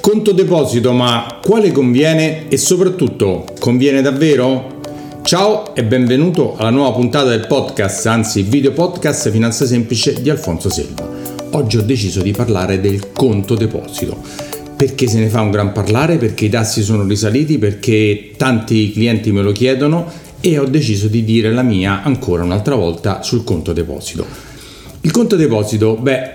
Conto deposito, ma quale conviene e soprattutto conviene davvero? Ciao e benvenuto alla nuova puntata del podcast, anzi video podcast Finanza Semplice di Alfonso Selva. Oggi ho deciso di parlare del conto deposito. Perché se ne fa un gran parlare? Perché i tassi sono risaliti? Perché tanti clienti me lo chiedono e ho deciso di dire la mia ancora un'altra volta sul conto deposito. Il conto deposito, beh,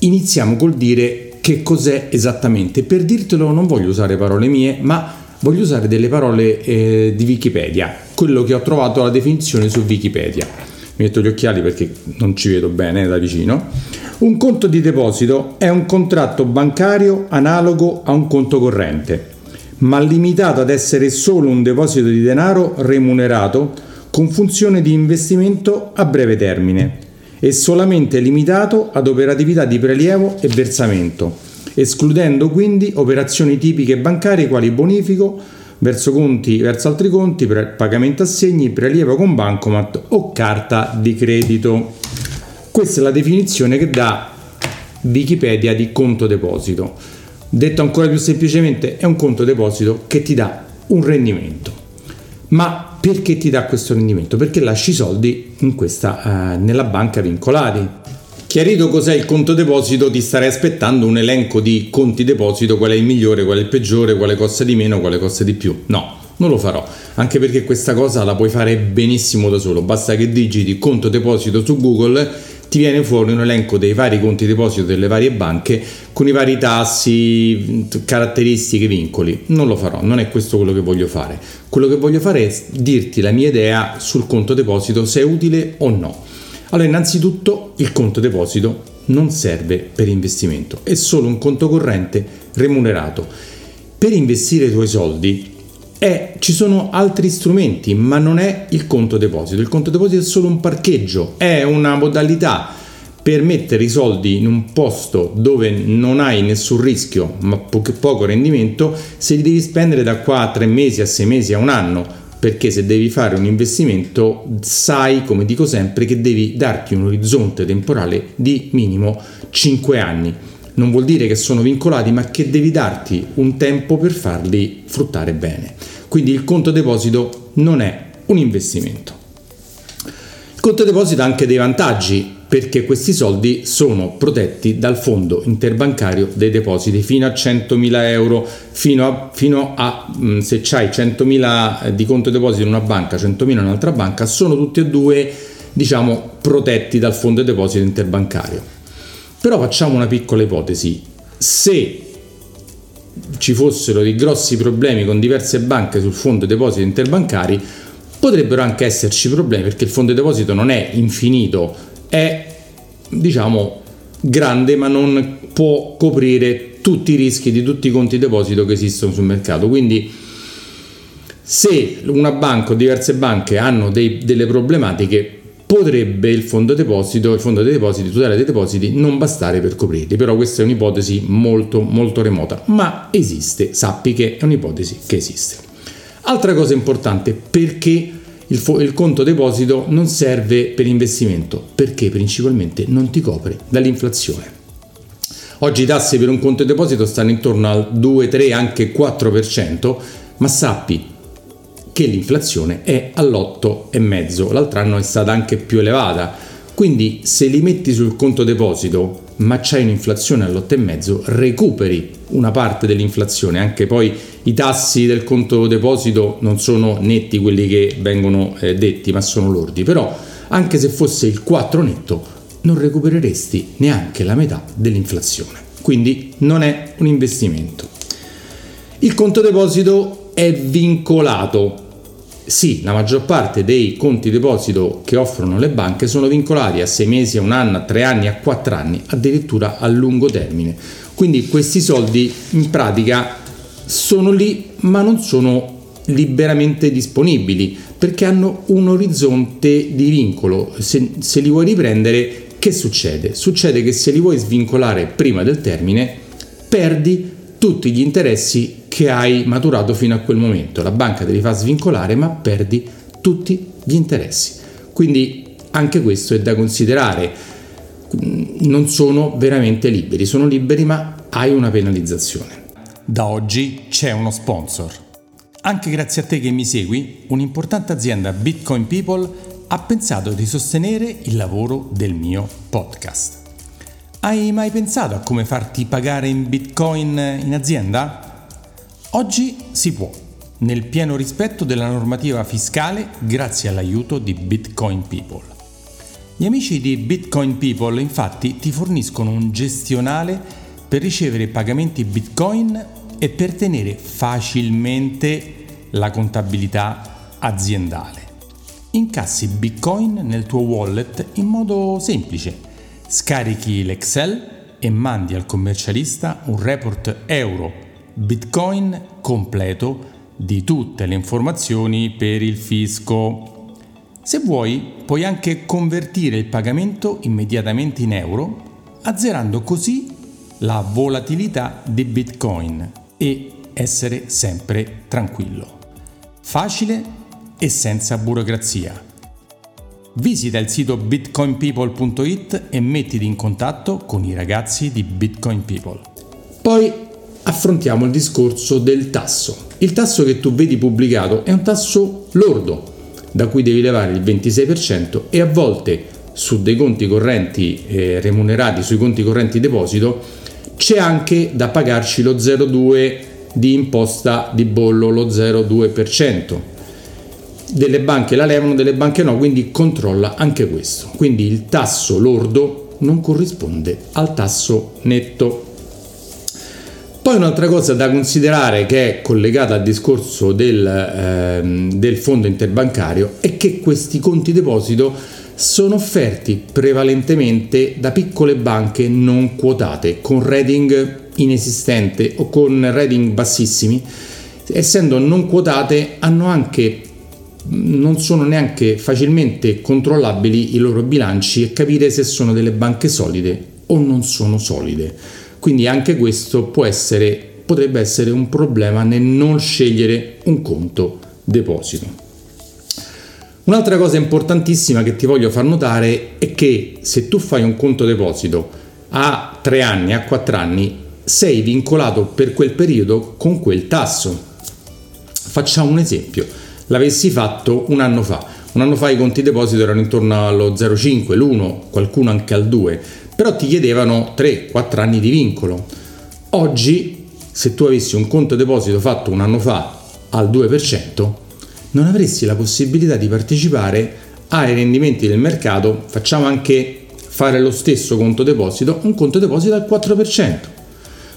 iniziamo col dire che cos'è esattamente. Per dirtelo non voglio usare parole mie, ma voglio usare delle parole eh, di Wikipedia, quello che ho trovato la definizione su Wikipedia. Mi metto gli occhiali perché non ci vedo bene da vicino. Un conto di deposito è un contratto bancario analogo a un conto corrente, ma limitato ad essere solo un deposito di denaro remunerato con funzione di investimento a breve termine e solamente limitato ad operatività di prelievo e versamento, escludendo quindi operazioni tipiche bancarie quali bonifico verso, conti, verso altri conti, pagamento assegni, prelievo con bancomat o carta di credito. Questa è la definizione che dà Wikipedia di conto deposito. Detto ancora più semplicemente, è un conto deposito che ti dà un rendimento. Ma perché ti dà questo rendimento? Perché lasci i soldi questa, eh, nella banca vincolati. Chiarito cos'è il conto deposito, ti starei aspettando un elenco di conti deposito, qual è il migliore, qual è il peggiore, quale costa di meno, quale costa di più. No, non lo farò, anche perché questa cosa la puoi fare benissimo da solo, basta che digiti conto deposito su Google ti viene fuori un elenco dei vari conti deposito delle varie banche con i vari tassi, caratteristiche, vincoli. Non lo farò, non è questo quello che voglio fare. Quello che voglio fare è dirti la mia idea sul conto deposito, se è utile o no. Allora, innanzitutto il conto deposito non serve per investimento, è solo un conto corrente remunerato. Per investire i tuoi soldi è, ci sono altri strumenti, ma non è il conto deposito. Il conto deposito è solo un parcheggio, è una modalità per mettere i soldi in un posto dove non hai nessun rischio, ma po- poco rendimento, se li devi spendere da qua a tre mesi, a sei mesi, a un anno. Perché se devi fare un investimento, sai, come dico sempre, che devi darti un orizzonte temporale di minimo 5 anni non vuol dire che sono vincolati, ma che devi darti un tempo per farli fruttare bene. Quindi il conto deposito non è un investimento. Il conto deposito ha anche dei vantaggi perché questi soldi sono protetti dal fondo interbancario dei depositi fino a 100.000 euro, fino a, fino a mm, se hai 100.000 di conto deposito in una banca, 100.000 in un'altra banca, sono tutti e due diciamo protetti dal fondo deposito interbancario. Però facciamo una piccola ipotesi. Se ci fossero dei grossi problemi con diverse banche sul fondo depositi interbancari, potrebbero anche esserci problemi perché il fondo deposito non è infinito, è diciamo grande ma non può coprire tutti i rischi di tutti i conti deposito che esistono sul mercato. Quindi se una banca o diverse banche hanno dei, delle problematiche, potrebbe il fondo deposito, il fondo dei depositi, tutela dei depositi non bastare per coprirli, però questa è un'ipotesi molto molto remota, ma esiste, sappi che è un'ipotesi che esiste. Altra cosa importante, perché il, fo- il conto deposito non serve per investimento? Perché principalmente non ti copre dall'inflazione. Oggi i tassi per un conto deposito stanno intorno al 2, 3, anche 4%, ma sappi che l'inflazione è all'8,5, l'altro anno è stata anche più elevata. Quindi se li metti sul conto deposito ma c'hai un'inflazione all'8,5, recuperi una parte dell'inflazione, anche poi i tassi del conto deposito non sono netti quelli che vengono eh, detti, ma sono lordi, però anche se fosse il 4 netto non recupereresti neanche la metà dell'inflazione. Quindi non è un investimento. Il conto deposito è vincolato sì, la maggior parte dei conti deposito che offrono le banche sono vincolati a 6 mesi, a un anno, a 3 anni, a 4 anni, addirittura a lungo termine. Quindi questi soldi in pratica sono lì ma non sono liberamente disponibili perché hanno un orizzonte di vincolo. Se, se li vuoi riprendere, che succede? Succede che se li vuoi svincolare prima del termine, perdi tutti gli interessi che hai maturato fino a quel momento. La banca te li fa svincolare ma perdi tutti gli interessi. Quindi anche questo è da considerare. Non sono veramente liberi, sono liberi ma hai una penalizzazione. Da oggi c'è uno sponsor. Anche grazie a te che mi segui, un'importante azienda Bitcoin People ha pensato di sostenere il lavoro del mio podcast. Hai mai pensato a come farti pagare in Bitcoin in azienda? Oggi si può, nel pieno rispetto della normativa fiscale grazie all'aiuto di Bitcoin People. Gli amici di Bitcoin People infatti ti forniscono un gestionale per ricevere pagamenti Bitcoin e per tenere facilmente la contabilità aziendale. Incassi Bitcoin nel tuo wallet in modo semplice. Scarichi l'Excel e mandi al commercialista un report euro Bitcoin completo di tutte le informazioni per il fisco. Se vuoi, puoi anche convertire il pagamento immediatamente in euro, azzerando così la volatilità di Bitcoin e essere sempre tranquillo. Facile e senza burocrazia. Visita il sito bitcoinpeople.it e mettiti in contatto con i ragazzi di Bitcoin People. Poi affrontiamo il discorso del tasso. Il tasso che tu vedi pubblicato è un tasso lordo, da cui devi levare il 26% e a volte su dei conti correnti eh, remunerati, sui conti correnti deposito, c'è anche da pagarci lo 0,2 di imposta di bollo, lo 0,2%. Delle banche la levano, delle banche no, quindi controlla anche questo. Quindi il tasso lordo non corrisponde al tasso netto. Poi un'altra cosa da considerare che è collegata al discorso del, ehm, del fondo interbancario è che questi conti deposito sono offerti prevalentemente da piccole banche non quotate con rating inesistente o con rating bassissimi. Essendo non quotate hanno anche non sono neanche facilmente controllabili i loro bilanci e capire se sono delle banche solide o non sono solide quindi anche questo può essere potrebbe essere un problema nel non scegliere un conto deposito Un'altra cosa importantissima che ti voglio far notare è che se tu fai un conto deposito a 3 anni, a 4 anni, sei vincolato per quel periodo con quel tasso. Facciamo un esempio, l'avessi fatto un anno fa. Un anno fa i conti deposito erano intorno allo 0,5, l'1, qualcuno anche al 2, però ti chiedevano 3-4 anni di vincolo. Oggi, se tu avessi un conto deposito fatto un anno fa al 2%, non avresti la possibilità di partecipare ai rendimenti del mercato, facciamo anche fare lo stesso conto deposito, un conto deposito al 4%.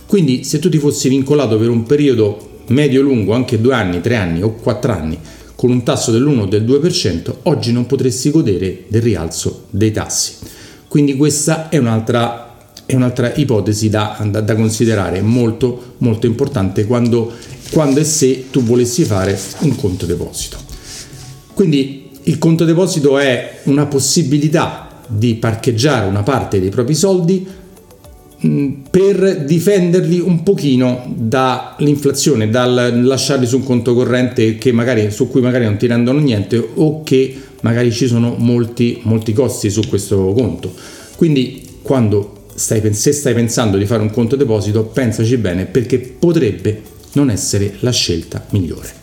Quindi se tu ti fossi vincolato per un periodo medio-lungo, anche due anni, tre anni o quattro anni, con un tasso dell'1 o del 2%, oggi non potresti godere del rialzo dei tassi. Quindi questa è un'altra è un'altra ipotesi da, da, da, considerare molto molto importante quando quando e se tu volessi fare un conto deposito. Quindi il conto deposito è una possibilità di parcheggiare una parte dei propri soldi mm, per difenderli un pochino dall'inflazione, dal lasciarli su un conto corrente magari, su cui magari non ti rendono niente o che magari ci sono molti, molti costi su questo conto. Quindi quando stai, se stai pensando di fare un conto deposito, pensaci bene perché potrebbe non essere la scelta migliore.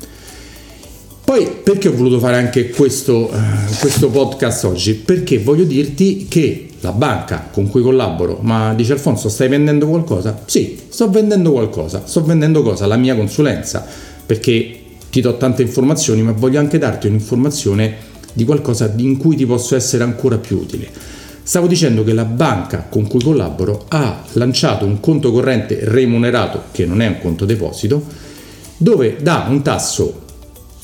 Poi perché ho voluto fare anche questo, uh, questo, podcast oggi? Perché voglio dirti che la banca con cui collaboro, ma dice Alfonso stai vendendo qualcosa? Sì, sto vendendo qualcosa, sto vendendo cosa? La mia consulenza, perché ti do tante informazioni, ma voglio anche darti un'informazione di qualcosa in cui ti posso essere ancora più utile. Stavo dicendo che la banca con cui collaboro ha lanciato un conto corrente remunerato, che non è un conto deposito, dove dà un tasso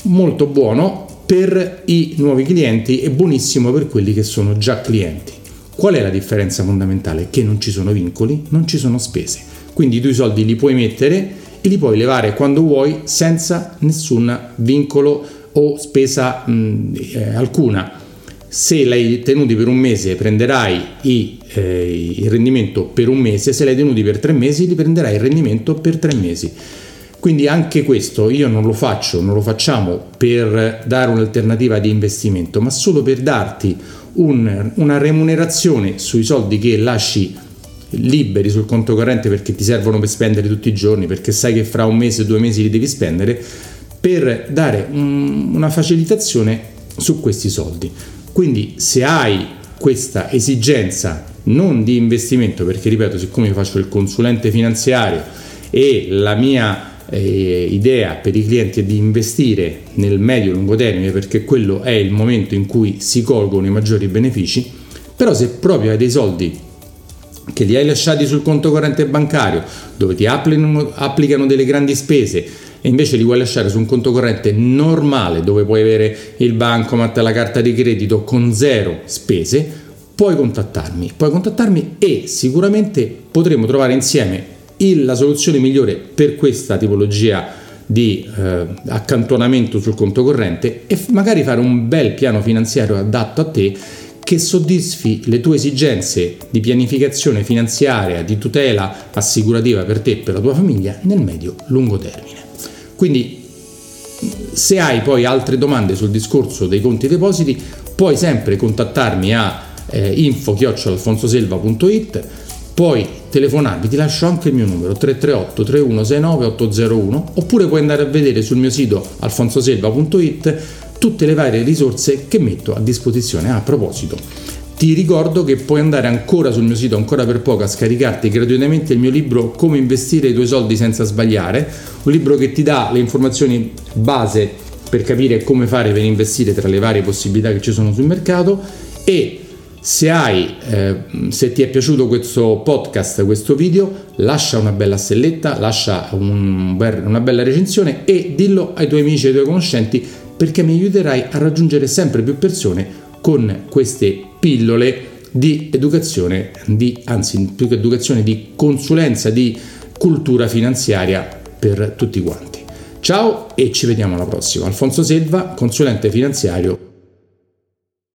molto buono per i nuovi clienti e buonissimo per quelli che sono già clienti. Qual è la differenza fondamentale? Che non ci sono vincoli, non ci sono spese. Quindi tu i soldi li puoi mettere e li puoi levare quando vuoi senza nessun vincolo o spesa mh, eh, alcuna se l'hai tenuti per un mese prenderai i, eh, il rendimento per un mese, se l'hai tenuti per tre mesi li prenderai il rendimento per tre mesi. Quindi anche questo io non lo faccio, non lo facciamo per dare un'alternativa di investimento, ma solo per darti un, una remunerazione sui soldi che lasci liberi sul conto corrente perché ti servono per spendere tutti i giorni, perché sai che fra un mese o due mesi li devi spendere, per dare un, una facilitazione su questi soldi. Quindi se hai questa esigenza non di investimento, perché ripeto, siccome io faccio il consulente finanziario e la mia eh, idea per i clienti è di investire nel medio e lungo termine perché quello è il momento in cui si colgono i maggiori benefici, però se proprio hai dei soldi che li hai lasciati sul conto corrente bancario dove ti applicano delle grandi spese e invece li vuoi lasciare su un conto corrente normale dove puoi avere il bancomat, la carta di credito con zero spese, puoi contattarmi, puoi contattarmi e sicuramente potremo trovare insieme il, la soluzione migliore per questa tipologia di eh, accantonamento sul conto corrente e magari fare un bel piano finanziario adatto a te che soddisfi le tue esigenze di pianificazione finanziaria, di tutela assicurativa per te e per la tua famiglia nel medio-lungo termine. Quindi se hai poi altre domande sul discorso dei conti depositi puoi sempre contattarmi a eh, info-alfonsoselva.it puoi telefonarmi, ti lascio anche il mio numero 338 3169 801 oppure puoi andare a vedere sul mio sito alfonsoselva.it tutte le varie risorse che metto a disposizione. a proposito, ti ricordo che puoi andare ancora sul mio sito, ancora per poco, a scaricarti gratuitamente il mio libro Come investire i tuoi soldi senza sbagliare, un libro che ti dà le informazioni base per capire come fare per investire tra le varie possibilità che ci sono sul mercato e se, hai, eh, se ti è piaciuto questo podcast, questo video, lascia una bella stelletta, lascia un, una bella recensione e dillo ai tuoi amici e ai tuoi conoscenti perché mi aiuterai a raggiungere sempre più persone con queste pillole di educazione, di, anzi più che educazione, di consulenza, di cultura finanziaria per tutti quanti. Ciao e ci vediamo alla prossima. Alfonso Selva, consulente finanziario